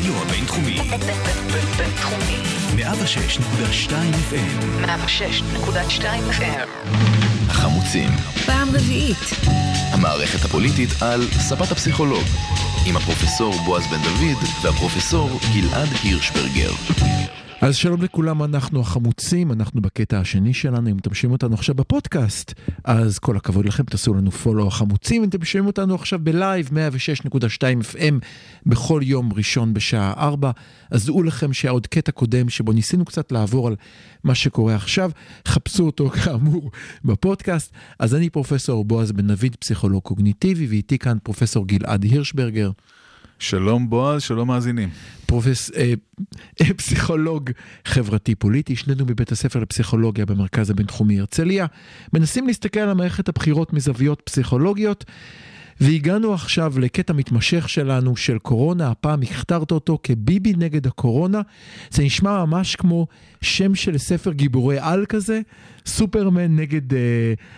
הרדיו הבינתחומי. בינתחומי. 106.2 FM. 106.2 FM. החמוצים. פעם רביעית. המערכת הפוליטית על ספת הפסיכולוג. עם הפרופסור בועז בן דוד והפרופסור גלעד הירשברגר. אז שלום לכולם, אנחנו החמוצים, אנחנו בקטע השני שלנו, אם אתם שומעים אותנו עכשיו בפודקאסט, אז כל הכבוד לכם, תעשו לנו פולו החמוצים, אם אתם שומעים אותנו עכשיו בלייב 106.2 FM בכל יום ראשון בשעה 4, אז דעו לכם שהיה עוד קטע קודם שבו ניסינו קצת לעבור על מה שקורה עכשיו, חפשו אותו כאמור בפודקאסט, אז אני פרופסור בועז בן דוד, פסיכולוג קוגניטיבי, ואיתי כאן פרופסור גלעד הירשברגר. שלום בועז, שלום מאזינים. פרופס... אה, אה, פסיכולוג חברתי פוליטי, שנינו מבית הספר לפסיכולוגיה במרכז הבינתחומי הרצליה, מנסים להסתכל על מערכת הבחירות מזוויות פסיכולוגיות. והגענו עכשיו לקטע מתמשך שלנו של קורונה, הפעם הכתרת אותו כביבי נגד הקורונה. זה נשמע ממש כמו שם של ספר גיבורי על כזה, סופרמן נגד אה,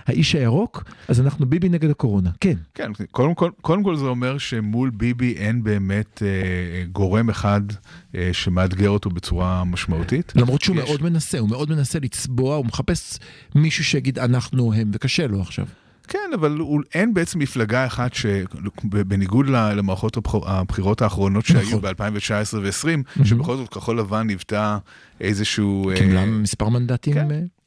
האיש הירוק, אז אנחנו ביבי נגד הקורונה, כן. כן, קודם כל, קודם כל זה אומר שמול ביבי אין באמת אה, גורם אחד אה, שמאתגר אותו בצורה משמעותית. למרות שהוא יש... מאוד מנסה, הוא מאוד מנסה לצבוע, הוא מחפש מישהו שיגיד אנחנו הם, וקשה לו עכשיו. כן, אבל אין בעצם מפלגה אחת שבניגוד למערכות הבחירות האחרונות שהיו נכון. ב-2019 ו-2020, שבכל זאת כחול לבן היוותה איזשהו... קיבלה אה, מספר מנדטים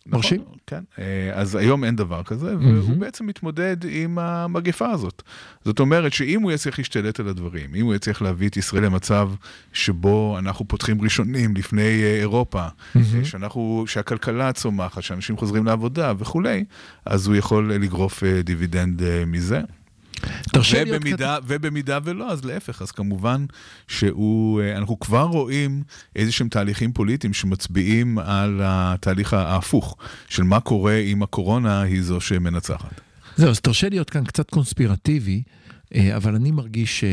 נכון, מרשים. כן, אה, אז היום אין דבר כזה, והוא בעצם מתמודד עם המגפה הזאת. זאת אומרת שאם הוא יצליח להשתלט על הדברים, אם הוא יצליח להביא את ישראל למצב שבו אנחנו פותחים ראשונים לפני אה, אירופה, אה, שאנחנו, שהכלכלה צומחת, שאנשים חוזרים לעבודה וכולי, אז הוא יכול לגרוף דיבידנד מזה. תרשה לי עוד ובמידה, ובמידה ולא, אז להפך, אז כמובן שהוא, אה, אנחנו כבר רואים איזה שהם תהליכים פוליטיים שמצביעים על התהליך ההפוך, של מה קורה אם הקורונה היא זו שמנצחת. זהו, אז תרשה להיות כאן קצת קונספירטיבי, אה, אבל אני מרגיש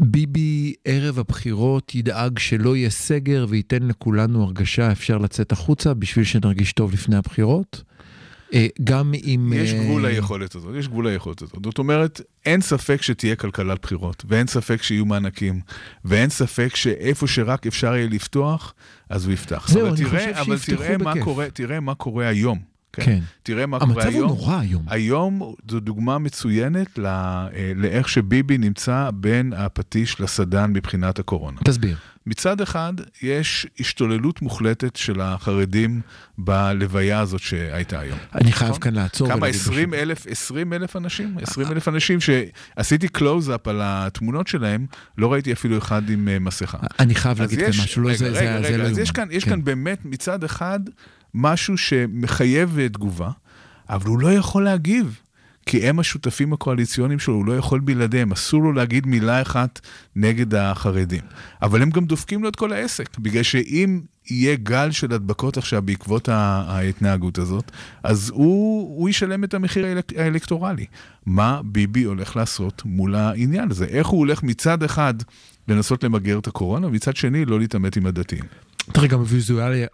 שביבי ערב הבחירות ידאג שלא יהיה סגר וייתן לכולנו הרגשה אפשר לצאת החוצה בשביל שנרגיש טוב לפני הבחירות. אה, גם אם... יש אה, גבול ליכולת הזאת, יש גבול ליכולת הזאת. זאת אומרת, אין ספק שתהיה כלכלת בחירות, ואין ספק שיהיו מענקים, ואין ספק שאיפה שרק אפשר יהיה לפתוח, אז הוא יפתח. זהו, אבל אני תראה, חושב אבל שיפתחו בכיף. קורה, תראה מה קורה היום. כן. תראה מה קורה המצב היום. הוא נורא היום. היום זו דוגמה מצוינת ל- אה, לאיך שביבי נמצא בין הפטיש לסדן מבחינת הקורונה. תסביר. מצד אחד, יש השתוללות מוחלטת של החרדים בלוויה הזאת שהייתה היום. אני חייב נכון? כאן לעצור. כמה? ולהגיד 20 משהו. אלף, 20 אלף אנשים? 20 אלף אנשים שעשיתי קלוז-אפ על התמונות שלהם, לא ראיתי אפילו אחד עם אה, מסכה. אני חייב להגיד כאן משהו, לא, רגע, זה רגע, זה- זה רגע, לא אז יאומן. יש כן. כאן באמת מצד אחד משהו שמחייב אה, תגובה, אבל הוא לא יכול להגיב. כי הם השותפים הקואליציוניים שלו, הוא לא יכול בלעדיהם, אסור לו להגיד מילה אחת נגד החרדים. אבל הם גם דופקים לו את כל העסק, בגלל שאם יהיה גל של הדבקות עכשיו בעקבות ההתנהגות הזאת, אז הוא, הוא ישלם את המחיר האלק, האלקטורלי. מה ביבי הולך לעשות מול העניין הזה? איך הוא הולך מצד אחד לנסות למגר את הקורונה, ומצד שני לא להתעמת עם הדתיים. תראה, גם הוויזואלי,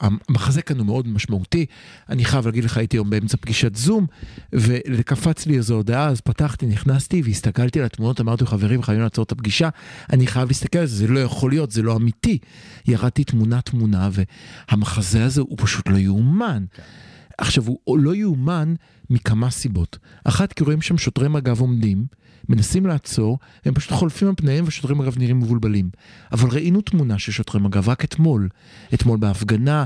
המחזה כאן הוא מאוד משמעותי. אני חייב להגיד לך, הייתי היום באמצע פגישת זום, וקפץ לי איזו הודעה, אז פתחתי, נכנסתי והסתכלתי על התמונות, אמרתי, חברים, חייבים לעצור את הפגישה, אני חייב להסתכל על זה, זה לא יכול להיות, זה לא אמיתי. ירדתי תמונה-תמונה, והמחזה הזה הוא פשוט לא יאומן. עכשיו, הוא לא יאומן מכמה סיבות. אחת, כי רואים שם שוטרי מג"ב עומדים, מנסים לעצור, הם פשוט חולפים על פניהם ושוטרי מג"ב נראים מבולבלים. אבל ראינו תמונה של שוטרי מג"ב רק אתמול. אתמול בהפגנה,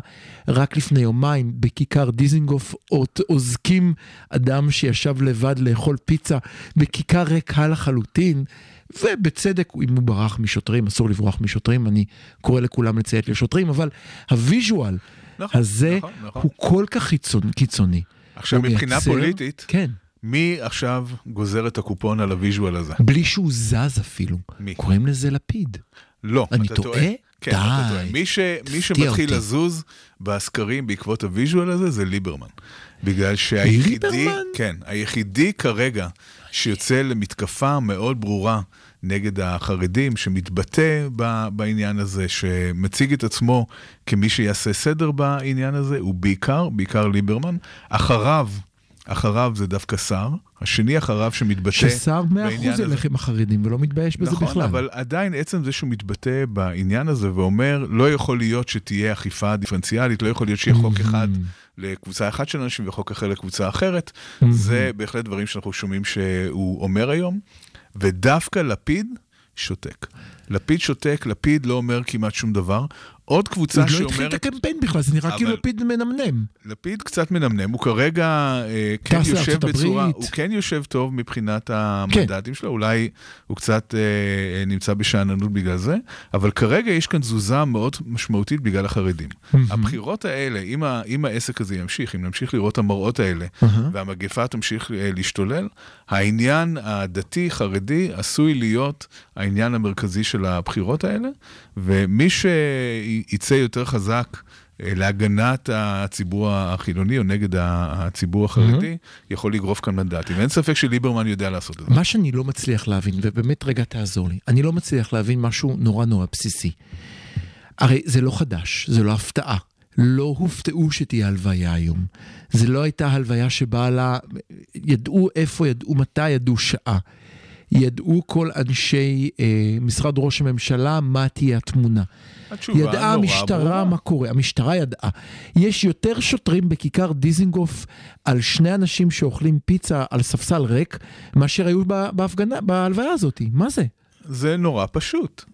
רק לפני יומיים, בכיכר דיזינגוף, אוזקים אדם שישב לבד לאכול פיצה בכיכר ריקה לחלוטין. ובצדק, אם הוא ברח משוטרים, אסור לברוח משוטרים, אני קורא לכולם לציית לשוטרים, אבל ה visual נכון, הזה נכון, נכון. הוא כל כך חיצון- קיצוני. עכשיו, מבחינה מייצר- פוליטית, כן. מי עכשיו גוזר את הקופון על ה visual הזה? בלי שהוא זז אפילו. מי? קוראים לזה לפיד. לא, אני אתה טועה? כן, אתה די. טועה. מי, ש, מי שמתחיל אותי. לזוז בסקרים בעקבות ה visual הזה זה ליברמן. בגלל שהיחידי, ליברמן? כן, היחידי כרגע שיוצא למתקפה מאוד ברורה נגד החרדים, שמתבטא ב, בעניין הזה, שמציג את עצמו כמי שיעשה סדר בעניין הזה, הוא בעיקר, בעיקר ליברמן. אחריו אחריו זה דווקא שר, השני אחריו שמתבטא ששר מאה בעניין אחוז הזה. ילך עם החרדים ולא מתבייש בזה נכון, בכלל. אבל עדיין עצם זה שהוא מתבטא בעניין הזה ואומר, לא יכול להיות שתהיה אכיפה דיפרנציאלית, לא יכול להיות שיהיה חוק אחד לקבוצה אחת של אנשים וחוק אחר לקבוצה אחרת, זה בהחלט דברים שאנחנו שומעים שהוא אומר היום, ודווקא לפיד שותק. לפיד שותק, לפיד לא אומר כמעט שום דבר. עוד קבוצה הוא עוד לא התחיל שאומרת... את הקמפיין בכלל, זה נראה כאילו לפיד מנמנם. לפיד קצת מנמנם, הוא כרגע אה, כן יושב בצורה. הוא כן יושב טוב מבחינת המנדטים שלו, אולי הוא קצת אה, נמצא בשאננות בגלל זה, אבל כרגע יש כאן תזוזה מאוד משמעותית בגלל החרדים. הבחירות האלה, אם, העסק הזה ימשיך, אם נמשיך לראות את המראות האלה, והמגפה תמשיך אה, להשתולל, העניין הדתי-חרדי עשוי להיות העניין המרכזי של הבחירות האלה, ומי שיצא יותר חזק אה, להגנת הציבור החילוני או נגד הציבור החרדי, יכול לגרוף כאן מנדטים. אין ספק שליברמן יודע לעשות את זה. מה שאני לא מצליח להבין, ובאמת רגע תעזור לי, אני לא מצליח להבין משהו נורא נורא בסיסי. הרי זה לא חדש, זה לא הפתעה. לא הופתעו שתהיה הלוויה היום. זה לא הייתה הלוויה שבאה לה, ידעו איפה, ידעו מתי, ידעו שעה. ידעו כל אנשי אה, משרד ראש הממשלה מה תהיה התמונה. התשובה ידעה המשטרה ברורה. מה קורה, המשטרה ידעה. יש יותר שוטרים בכיכר דיזינגוף על שני אנשים שאוכלים פיצה על ספסל ריק, מאשר היו בהפגנה, בהלוויה הזאת. מה זה? זה נורא פשוט.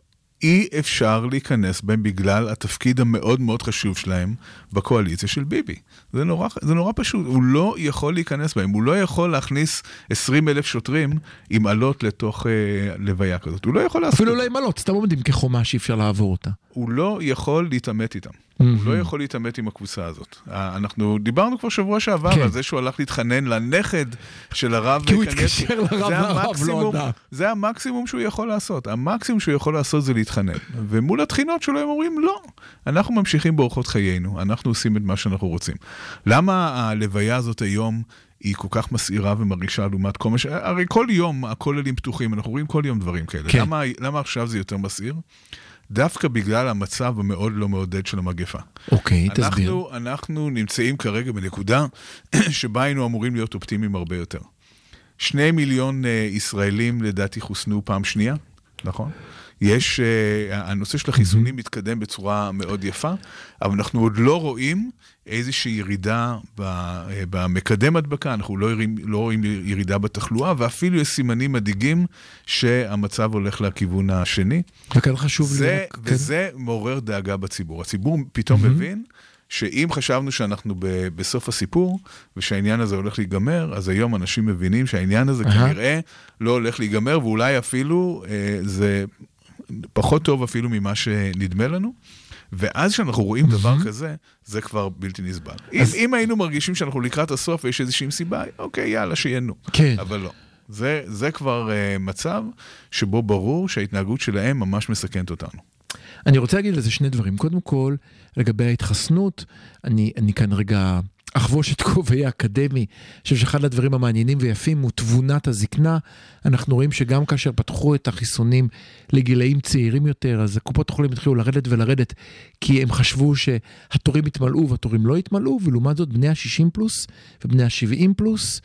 אי אפשר להיכנס בהם בגלל התפקיד המאוד מאוד חשוב שלהם בקואליציה של ביבי. זה נורא, זה נורא פשוט, הוא לא יכול להיכנס בהם, הוא לא יכול להכניס 20 אלף שוטרים עם אלות לתוך אה, לוויה כזאת, הוא לא יכול לעשות אפילו לא. עם עלות, סתם עומדים כחומה שאי אפשר לעבור אותה. הוא לא יכול להתעמת איתם. הוא לא יכול להתעמת עם הקבוצה הזאת. אנחנו דיברנו כבר שבוע שעבר כן. על זה שהוא הלך להתחנן לנכד של הרב כי הוא. התקשר לרב זה והרב לא ענה. זה המקסימום שהוא יכול לעשות. המקסימום שהוא יכול לעשות זה להתחנן. ומול התחינות שלו הם אומרים, לא, אנחנו ממשיכים באורחות חיינו, אנחנו עושים את מה שאנחנו רוצים. למה הלוויה הזאת היום... היא כל כך מסעירה ומרעישה לעומת כל מה ש... הרי כל יום הכוללים פתוחים, אנחנו רואים כל יום דברים כאלה. כן. למה, למה עכשיו זה יותר מסעיר? דווקא בגלל המצב המאוד לא מעודד של המגפה. אוקיי, תסביר. אנחנו, אנחנו נמצאים כרגע בנקודה שבה היינו אמורים להיות אופטימיים הרבה יותר. שני מיליון uh, ישראלים לדעתי חוסנו פעם שנייה, נכון? יש, uh, הנושא של החיסונים מתקדם בצורה מאוד יפה, אבל אנחנו עוד לא רואים איזושהי ירידה uh, במקדם הדבקה, אנחנו לא, רואים, לא רואים ירידה בתחלואה, ואפילו יש סימנים מדאיגים שהמצב הולך לכיוון השני. וכאן חשוב לי זה, רק... כן. וזה מעורר דאגה בציבור. הציבור פתאום מבין שאם חשבנו שאנחנו ב, בסוף הסיפור, ושהעניין הזה הולך להיגמר, אז היום אנשים מבינים שהעניין הזה אהה. כנראה לא הולך להיגמר, ואולי אפילו אה, זה פחות טוב אפילו ממה שנדמה לנו. ואז כשאנחנו רואים דבר כזה, זה כבר בלתי נסבל. אם, אם היינו מרגישים שאנחנו לקראת הסוף ויש איזושהי סיבה, אוקיי, יאללה, שייהנו. כן. אבל לא. זה, זה כבר uh, מצב שבו ברור שההתנהגות שלהם ממש מסכנת אותנו. אני רוצה להגיד לזה שני דברים. קודם כל, לגבי ההתחסנות, אני, אני כאן רגע אחבוש את כובעי האקדמי. אני חושב שאחד הדברים המעניינים ויפים הוא תבונת הזקנה. אנחנו רואים שגם כאשר פתחו את החיסונים לגילאים צעירים יותר, אז הקופות החולים התחילו לרדת ולרדת, כי הם חשבו שהתורים יתמלאו והתורים לא יתמלאו, ולעומת זאת בני ה-60 פלוס ובני ה-70 פלוס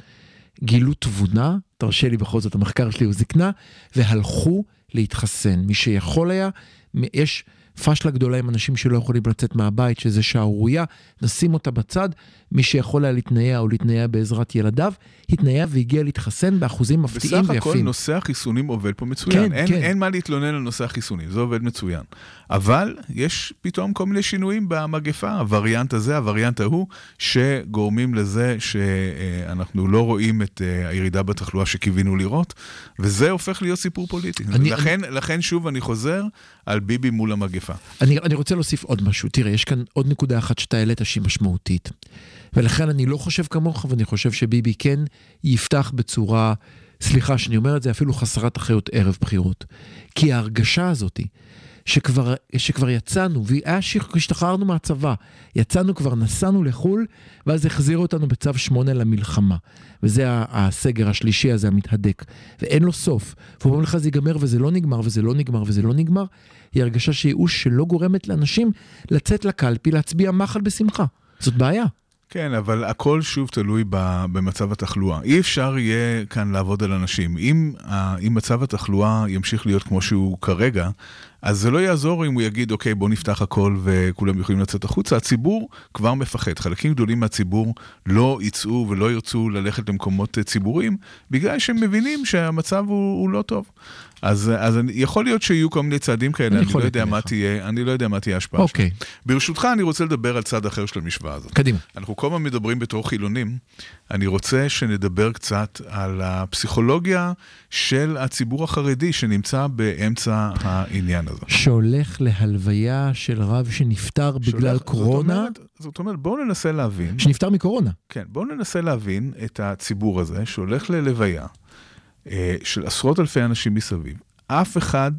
גילו תבונה, תרשה לי בכל זאת, המחקר שלי הוא זקנה, והלכו להתחסן. מי שיכול היה, יש פשלה גדולה עם אנשים שלא יכולים לצאת מהבית, שזה שערורייה, נשים אותה בצד. מי שיכול היה להתנייע או להתנייע בעזרת ילדיו, התנייע והגיע להתחסן באחוזים מפתיעים בסך הכל ויפים. נושא החיסונים עובד פה מצוין. כן, אין, כן. אין מה להתלונן על נושא החיסונים, זה עובד מצוין. אבל יש פתאום כל מיני שינויים במגפה, הווריאנט הזה, הווריאנט ההוא, שגורמים לזה שאנחנו לא רואים את אה, הירידה בתחלואה שקיווינו לראות, וזה הופך להיות סיפור פוליטי. אני- לכן, לכן שוב אני חוזר על ביבי מול המגפה. אני, אני רוצה להוסיף עוד משהו. תראה, יש כאן עוד נקודה אחת שאתה העלית שהיא משמעותית. ולכן אני לא חושב כמוך, ואני חושב שביבי כן יפתח בצורה, סליחה שאני אומר את זה, אפילו חסרת אחריות ערב בחירות. כי ההרגשה הזאתי, שכבר, שכבר יצאנו, והיה שהשתחררנו מהצבא, יצאנו כבר, נסענו לחו"ל, ואז החזירו אותנו בצו 8 למלחמה. וזה הסגר השלישי הזה המתהדק, ואין לו סוף. ואומרים לך זה ייגמר וזה לא נגמר וזה לא נגמר וזה לא נגמר, היא הרגשה של ייאוש שלא גורמת לאנשים לצאת לקלפי להצביע מחל בשמחה. זאת בעיה. כן, אבל הכל שוב תלוי במצב התחלואה. אי אפשר יהיה כאן לעבוד על אנשים. אם, אם מצב התחלואה ימשיך להיות כמו שהוא כרגע, אז זה לא יעזור אם הוא יגיד, אוקיי, בוא נפתח הכל וכולם יכולים לצאת החוצה. הציבור כבר מפחד. חלקים גדולים מהציבור לא יצאו ולא ירצו ללכת למקומות ציבוריים, בגלל שהם מבינים שהמצב הוא, הוא לא טוב. אז, אז אני- יכול להיות שיהיו כל מיני צעדים כאלה, אני אני לא יודע מה. תהיה, אני לא יודע מה תהיה ההשפעה אוקיי. שלהם. ברשותך, אני רוצה לדבר על צד אחר של המשוואה הזאת. קדימה. אנחנו כל הזמן מדברים בתור חילונים, אני רוצה שנדבר קצת על הפסיכולוגיה של הציבור החרדי שנמצא באמצע העניין הזה. שהולך להלוויה של רב שנפטר בגלל שהולך- קורונה, זאת אומרת, זאת אומרת, בואו ננסה להבין, שנפטר מקורונה. כן, בואו ננסה להבין את הציבור הזה שהולך ללוויה אה, של עשרות אלפי אנשים מסביב. אף אחד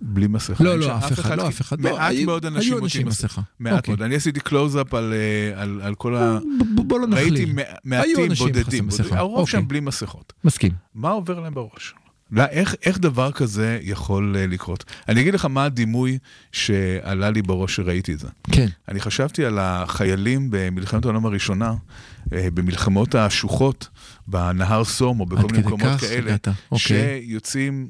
בלי מסכה. לא, לא, שם אף אחד, לא, אף אחד. לא, מעט מאוד אנשים עם מסכה. מעט אוקיי. מאוד. אני עשיתי קלוז-אפ על, אה, על, על כל ה... בוא לא נכליל. ראיתי מעטים, בודדים, הרוב אוקיי. שם בלי מסכות. מסכים. מה עובר להם בראש? לא, איך, איך דבר כזה יכול אה, לקרות? אני אגיד לך מה הדימוי שעלה לי בראש שראיתי את זה. כן. אני חשבתי על החיילים במלחמת העולם הראשונה, אה, במלחמות השוחות, בנהר סום או בכל מיני מקומות כך כאלה, אוקיי. שיוצאים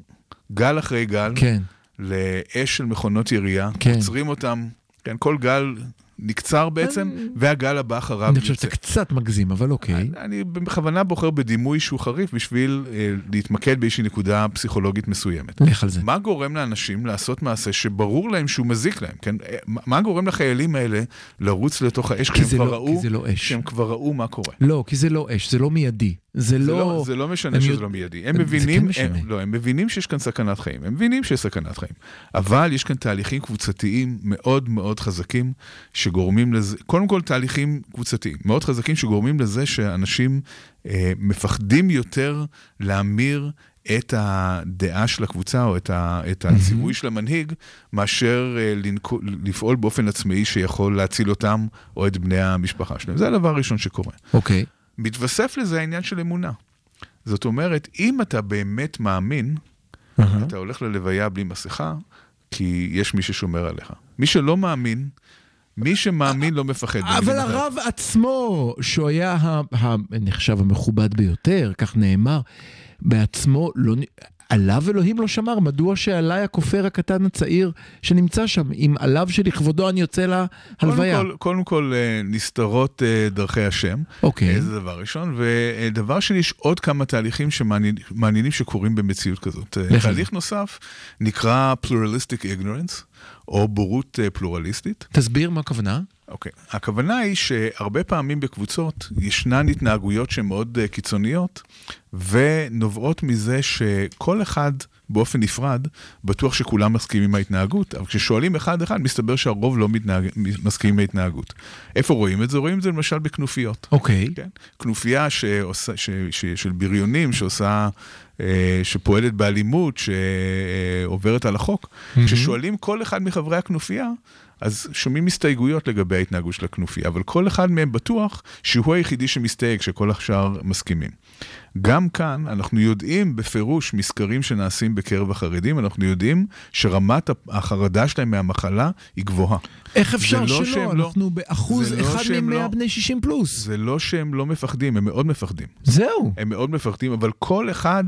גל אחרי גל כן. לאש של מכונות ירייה, כן. עוצרים אותם, כן, כל גל נקצר בעצם, והגל הבא אחריו אני חושב יוצא. שאתה קצת מגזים, אבל אוקיי. אני, בכוונה בוחר בדימוי שהוא חריף בשביל אה, להתמקד באיזושהי נקודה פסיכולוגית מסוימת. לך על זה. מה גורם לאנשים לעשות מעשה שברור להם שהוא מזיק להם, כן? אה, מה- גורם לחיילים האלה לרוץ לתוך האש כי כשהם זה כבר לא- ראו, כי זה לא אש. כשהם כבר ראו מה קורה? לא, כי זה לא אש, זה לא מיידי. זה זה לא... לא, זה לא משנה שזה לא מיידי. הם זה מבינים, כן משנה. הם, לא, הם מבינים שיש כאן סכנת חיים. הם מבינים שיש סכנת חיים. אבל יש כאן תהליכים קבוצתיים מאוד מאוד חזקים שגורמים לזה, קודם כל תהליכים קבוצתיים מאוד חזקים שגורמים לזה שאנשים אה, מפחדים יותר להמיר את הדעה של הקבוצה או את, ה, את הציווי של המנהיג, מאשר אה, לנקו, לפעול באופן עצמאי שיכול להציל אותם או את בני המשפחה שלהם. זה הדבר הראשון שקורה. אוקיי. מתווסף לזה העניין של אמונה. זאת אומרת, אם אתה באמת מאמין, אהה. אתה הולך ללוויה בלי מסכה, כי יש מי ששומר עליך. מי שלא מאמין, מי שמאמין לא מפחד. אבל. הרב עצמו, שהוא היה ה- ה- נחשב המכובד ביותר, כך נאמר, בעצמו לא... עליו אלוהים לא שמר, מדוע שעליי הכופר הקטן הצעיר שנמצא שם, אם עליו שלכבודו אני יוצא להלוויה. קודם כל, קודם כל אה, נסתרות אה, דרכי השם, אוקיי. אה, זה דבר ראשון, ודבר שני, יש עוד כמה תהליכים שמעניינים שקורים במציאות כזאת. תהליך נוסף נקרא pluralistic ignorance, או בורות אה, פלורליסטית. תסביר מה הכוונה. אוקיי. הכוונה היא שהרבה פעמים בקבוצות ישנן התנהגויות שהן מאוד uh, קיצוניות, ונובעות מזה שכל אחד באופן נפרד, בטוח שכולם מסכימים עם ההתנהגות, אבל כששואלים אחד-אחד, מסתבר שהרוב לא מתנהג... מסכים עם ההתנהגות. איפה רואים את זה? רואים את זה למשל בכנופיות. אוקיי. כן? כנופיה שעושה, ש, ש, של בריונים שעושה, אה, שפועלת באלימות, שעוברת על החוק. כששואלים כל אחד מחברי הכנופיה, אז שומעים הסתייגויות לגבי ההתנהגות של הכנופיה, אבל כל אחד מהם בטוח שהוא היחידי שמסתייג, שכל השאר מסכימים. גם כאן אנחנו יודעים בפירוש מסקרים שנעשים בקרב החרדים, אנחנו יודעים שרמת החרדה שלהם מהמחלה היא גבוהה. איך אפשר לא שלא? לא- אנחנו באחוז לא אחד שהם ממאה לא- בני 60 פלוס. זה לא שהם לא מפחדים, הם מאוד מפחדים. זהו. הם מאוד מפחדים, אבל כל אחד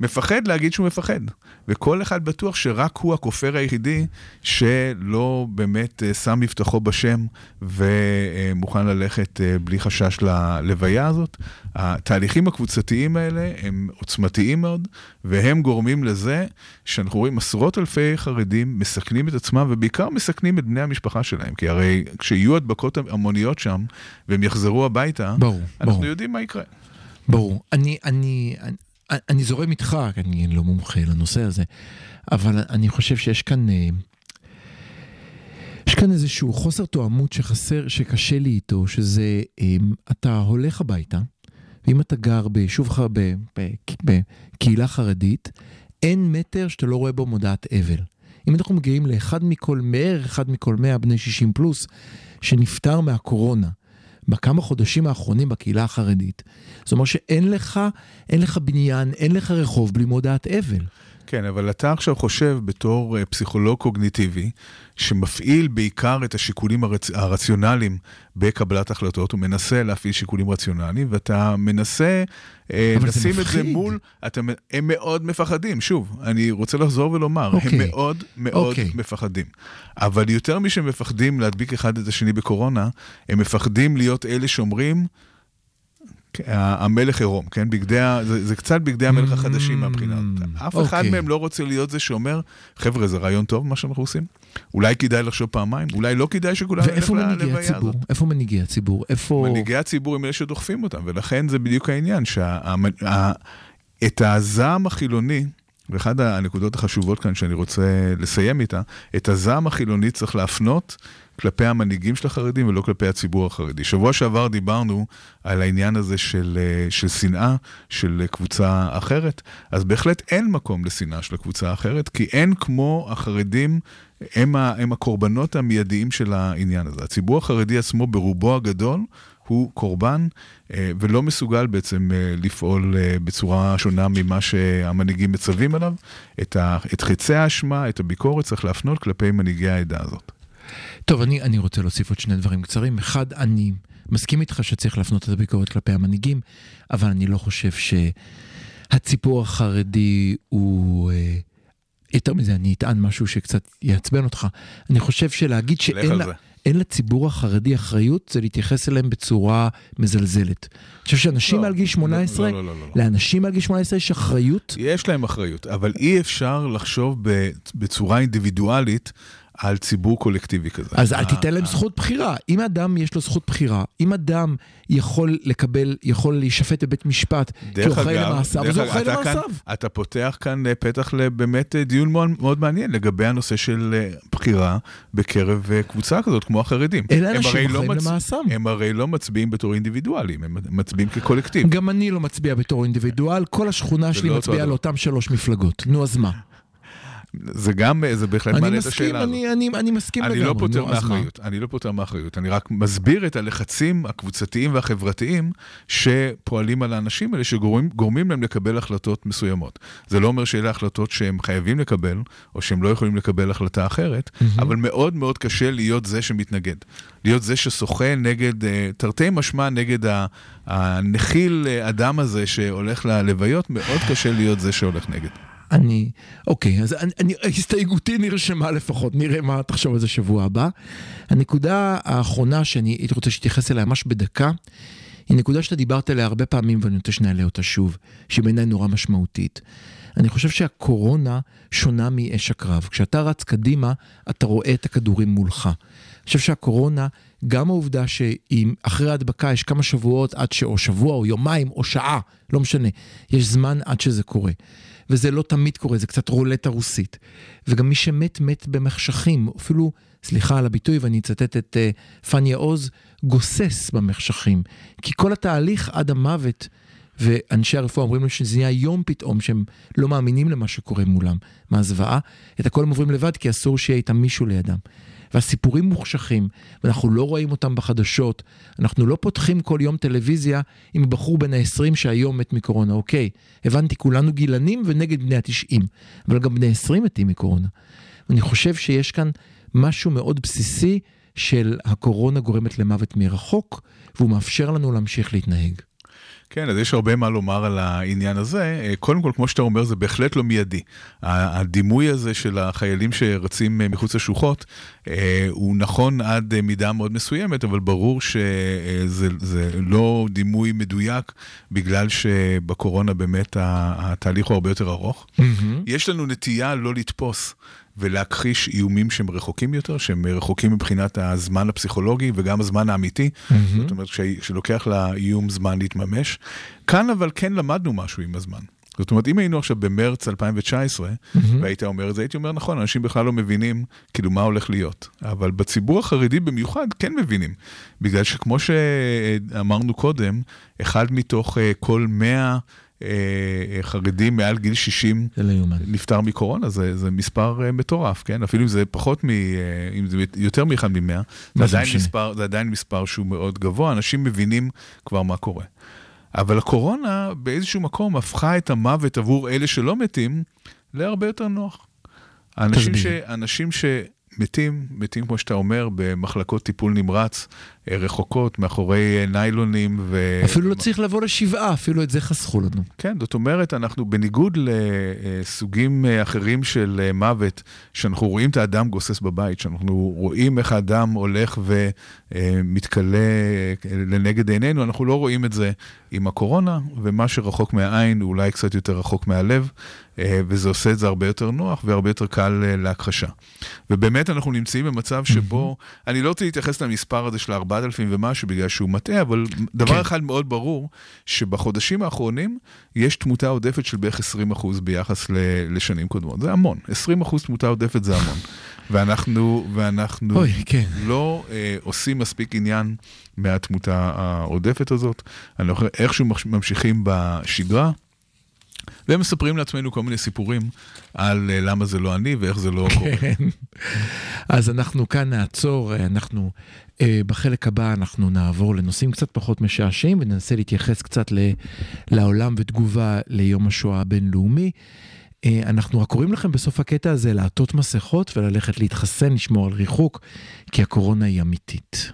מפחד להגיד שהוא מפחד. וכל אחד בטוח שרק הוא הכופר היחידי שלא באמת אה, שם מבטחו בשם ומוכן ללכת אה, בלי חשש ללוויה הזאת. התהליכים הקבוצתיים האלה הם עוצמתיים מאוד, והם גורמים לזה שאנחנו רואים עשרות אלפי חרדים מסכנים את עצמם, ובעיקר מסכנים את בני המשפחה שלהם. כי הרי כשיהיו הדבקות המוניות שם, והם יחזרו הביתה, ברור, אנחנו ברור. יודעים מה יקרה. ברור. אני, אני, אני, זורם איתך, אני לא מומחה לנושא הזה, אבל אני חושב שיש כאן, אה, יש כאן איזשהו חוסר תואמות שחסר, שקשה לי איתו, שזה, אה, אתה הולך הביתה, ואם אתה גר ביישוב, בקהילה חרדית, אין מטר שאתה לא רואה בו מודעת אבל. אם אנחנו מגיעים לאחד מכל, בערך אחד מכל מאה בני 60 פלוס, שנפטר מהקורונה, בכמה חודשים האחרונים בקהילה החרדית, זאת אומרת שאין לך, אין לך בניין, אין לך רחוב בלי מודעת אבל. כן, אבל אתה עכשיו חושב בתור אה, פסיכולוג קוגניטיבי, שמפעיל בעיקר את השיקולים הרצ... הרציונליים בקבלת החלטות, הוא מנסה להפעיל שיקולים רציונליים, ואתה מנסה אה, זה לשים את זה. מול, אתה, הם מאוד מפחדים, שוב, אני רוצה לחזור ולומר, אוקיי. הם מאוד מאוד אוקיי. מפחדים. אבל יותר משהם מפחדים להדביק אחד את השני בקורונה, הם מפחדים להיות אלה שאומרים, המלך עירום, כן? בגדי ה... זה, זה קצת בגדי המלך החדשים מהבחינה הזאת. אף אחד אוקיי. מהם לא רוצה להיות זה שאומר, חבר'ה, זה רעיון טוב מה שאנחנו עושים? אולי כדאי לחשוב פעמיים? אולי לא כדאי נלך ואיפה מנהיגי ללוויה הזאת? הציבור? איפה מנהיגי הציבור? איפה... מנהיגי הציבור הם אלה שדוחפים אותם, ולכן זה בדיוק העניין, שאת הזעם החילוני, ואחת הנקודות החשובות כאן שאני רוצה לסיים איתה, את הזעם החילוני צריך להפנות כלפי המנהיגים של החרדים ולא כלפי הציבור החרדי. שבוע שעבר דיברנו על העניין הזה של, אה, של שנאה של קבוצה אחרת, אז בהחלט אין מקום לשנאה של הקבוצה האחרת, כי אין כמו החרדים, הם, ה, הם הקורבנות המיידיים של העניין הזה. הציבור החרדי עצמו ברובו הגדול הוא קורבן אה, ולא מסוגל בעצם אה, לפעול בצורה שונה ממה שהמנהיגים מצווים עליו. את, ה, את חצי האשמה, את הביקורת, צריך להפנות כלפי מנהיגי העדה הזאת. טוב, אני, אני רוצה להוסיף עוד שני דברים קצרים. אחד, אני מסכים איתך שצריך להפנות את הביקורת כלפי המנהיגים, אבל אני לא חושב שהציבור החרדי הוא... אה, יותר מזה, אני אטען משהו שקצת יעצבן אותך. אני חושב שלהגיד שאין לה. אין לציבור החרדי אחריות, זה להתייחס אליהם בצורה מזלזלת. אני חושב שאנשים לא, מעל גיל 18, לא, לא, לא, לא, לא. לאנשים מעל גיל 18 יש אחריות. יש להם אחריות, אבל אי אפשר לחשוב בצורה אינדיבידואלית על ציבור קולקטיבי כזה. אז אל ה- תיתן להם ה- זכות בחירה. אם אדם יש לו זכות בחירה, אם אדם יכול לקבל, יכול להישפט בבית משפט, כי הוא אחראי אגב, למעשיו, אז הוא אחראי כאן- למעשיו. אתה פותח כאן אה, פתח לבאמת אה, דיון מאוד, מאוד מעניין לגבי הנושא של אה, בחירה בקרב אה, קבוצה כזאת, כמו החרדים. אלה הם אנשים לא מצ- למעשם. הם הרי לא מצביעים בתור אינדיבידואלים, הם מצביעים כקולקטיב. גם אני לא מצביע בתור אינדיבידואל, כל השכונה שלי לא מצביעה. לאותם שלוש מפלגות. נו, אז מה? זה גם, זה בהחלט מעלה את השאלה הזאת. אני- אני אני מסכים אני לגמרי. לא פותר נו? מאחריות, אני לא פותר מאחריות, אני רק מסביר את הלחצים הקבוצתיים והחברתיים שפועלים על האנשים האלה, שגורמים גורמים להם לקבל החלטות מסוימות. זה לא אומר שאלה החלטות שהם חייבים לקבל, או שהם לא יכולים לקבל החלטה אחרת, אבל מאוד מאוד קשה להיות זה שמתנגד. להיות זה ששוחה נגד, אה, תרתי משמע נגד הנחיל אה, אדם הזה שהולך ללוויות, מאוד קשה להיות זה שהולך נגד. אני, אוקיי, אז אני, אני, הסתייגותי נרשמה לפחות, נראה מה תחשוב על זה שבוע הבא. הנקודה האחרונה שאני הייתי רוצה שתתייחס אליה ממש בדקה, היא נקודה שאתה דיברת עליה הרבה פעמים ואני רוצה שנעלה אותה שוב, שהיא בעיניי נורא משמעותית. אני חושב שהקורונה שונה מאש הקרב. כשאתה רץ קדימה, אתה רואה את הכדורים מולך. אני חושב שהקורונה, גם העובדה שאם אחרי ההדבקה יש כמה שבועות עד ש... או שבוע או יומיים או שעה, לא משנה, יש זמן עד שזה קורה. וזה לא תמיד קורה, זה קצת רולטה רוסית. וגם מי שמת, מת במחשכים, אפילו, סליחה על הביטוי, ואני אצטט את uh, פניה עוז, גוסס במחשכים. כי כל התהליך עד המוות, ואנשי הרפואה אומרים לי שזה נהיה יום פתאום, שהם לא מאמינים למה שקורה מולם, מהזוועה, את הכל הם עוברים לבד, כי אסור שיהיה איתם מישהו לידם. והסיפורים מוחשכים, ואנחנו לא רואים אותם בחדשות, אנחנו לא פותחים כל יום טלוויזיה עם בחור בן ה-20 שהיום מת מקורונה, אוקיי, הבנתי, כולנו גילנים ונגד בני ה-90, אבל גם בני 20 מתים מקורונה. אני חושב שיש כאן משהו מאוד בסיסי של הקורונה גורמת למוות מרחוק, והוא מאפשר לנו להמשיך להתנהג. כן, אז יש הרבה מה לומר על העניין הזה. אה, קודם כל, כמו שאתה אומר, זה בהחלט לא מיידי. הדימוי הזה של החיילים שרצים אה, מחוץ לשוחות, אה, הוא נכון עד מידה מאוד מסוימת, אבל ברור שזה זה לא דימוי מדויק, בגלל שבקורונה באמת התהליך הוא הרבה יותר ארוך. יש לנו נטייה לא לתפוס. ולהכחיש איומים שהם רחוקים יותר, שהם רחוקים מבחינת הזמן הפסיכולוגי וגם הזמן האמיתי. זאת אומרת, שלוקח לאיום זמן להתממש. כאן אבל כן למדנו משהו עם הזמן. זאת אומרת, אם היינו עכשיו במרץ 2019, והיית אומר את זה, הייתי אומר, נכון, אנשים בכלל לא מבינים, כאילו, מה הולך להיות. אבל בציבור החרדי במיוחד כן מבינים. בגלל שכמו שאמרנו קודם, אחד מתוך אה, כל 100 אה, חרדים מעל גיל 60 זה לא. נפטר מקורונה, זה, זה מספר uh, מטורף, כן? אפילו אם זה פחות מ... אם זה יותר מאחד ממאה, זה, זה עדיין? מספר, זה עדיין מספר שהוא מאוד גבוה, אנשים מבינים כבר מה קורה. אבל הקורונה באיזשהו מקום הפכה את המוות עבור אלה שלא מתים להרבה יותר נוח. אנשים, ש. אנשים שמתים, מתים כמו שאתה אומר, במחלקות טיפול נמרץ אה, רחוקות, מאחורי אה, ניילונים ו... אפילו לא צריך לבוא לשבעה, אפילו את זה חסכו לנו. כן, זאת אומרת, אנחנו בניגוד לסוגים אה, אחרים של מוות, שאנחנו רואים את האדם גוסס בבית, שאנחנו רואים איך האדם הולך ומתכלה לנגד עינינו, אנחנו לא רואים את זה עם הקורונה, ומה שרחוק מהעין הוא אולי קצת יותר רחוק מהלב, וזה עושה את זה הרבה יותר נוח והרבה יותר קל אה, להכחשה. ובאמת אנחנו נמצאים במצב שבו, אני לא רוצה להתייחס למספר הזה של 4,000 ומשהו בגלל שהוא מטעה, אבל דבר כן. אחד מאוד ברור, שבחודשים האחרונים יש תמותה עודפת של בערך 20% ביחס לשנים קודמות. זה המון, 20% תמותה עודפת זה המון. ואנחנו, ואנחנו אוי, כן. לא אה, עושים מספיק עניין מהתמותה העודפת הזאת. אנחנו איכשהו ממש- ממשיכים בשגרה. ומספרים לעצמנו כל מיני סיפורים על אה, למה זה לא אני ואיך זה לא קורה. כן. אז אנחנו כאן נעצור, אה, אנחנו אה, בחלק הבא אנחנו נעבור לנושאים קצת פחות משעשעים וננסה להתייחס קצת לעולם ותגובה ליום השואה הבינלאומי. אנחנו רק קוראים לכם בסוף הקטע הזה לעטות מסכות וללכת להתחסן, לשמור על ריחוק, כי הקורונה היא אמיתית.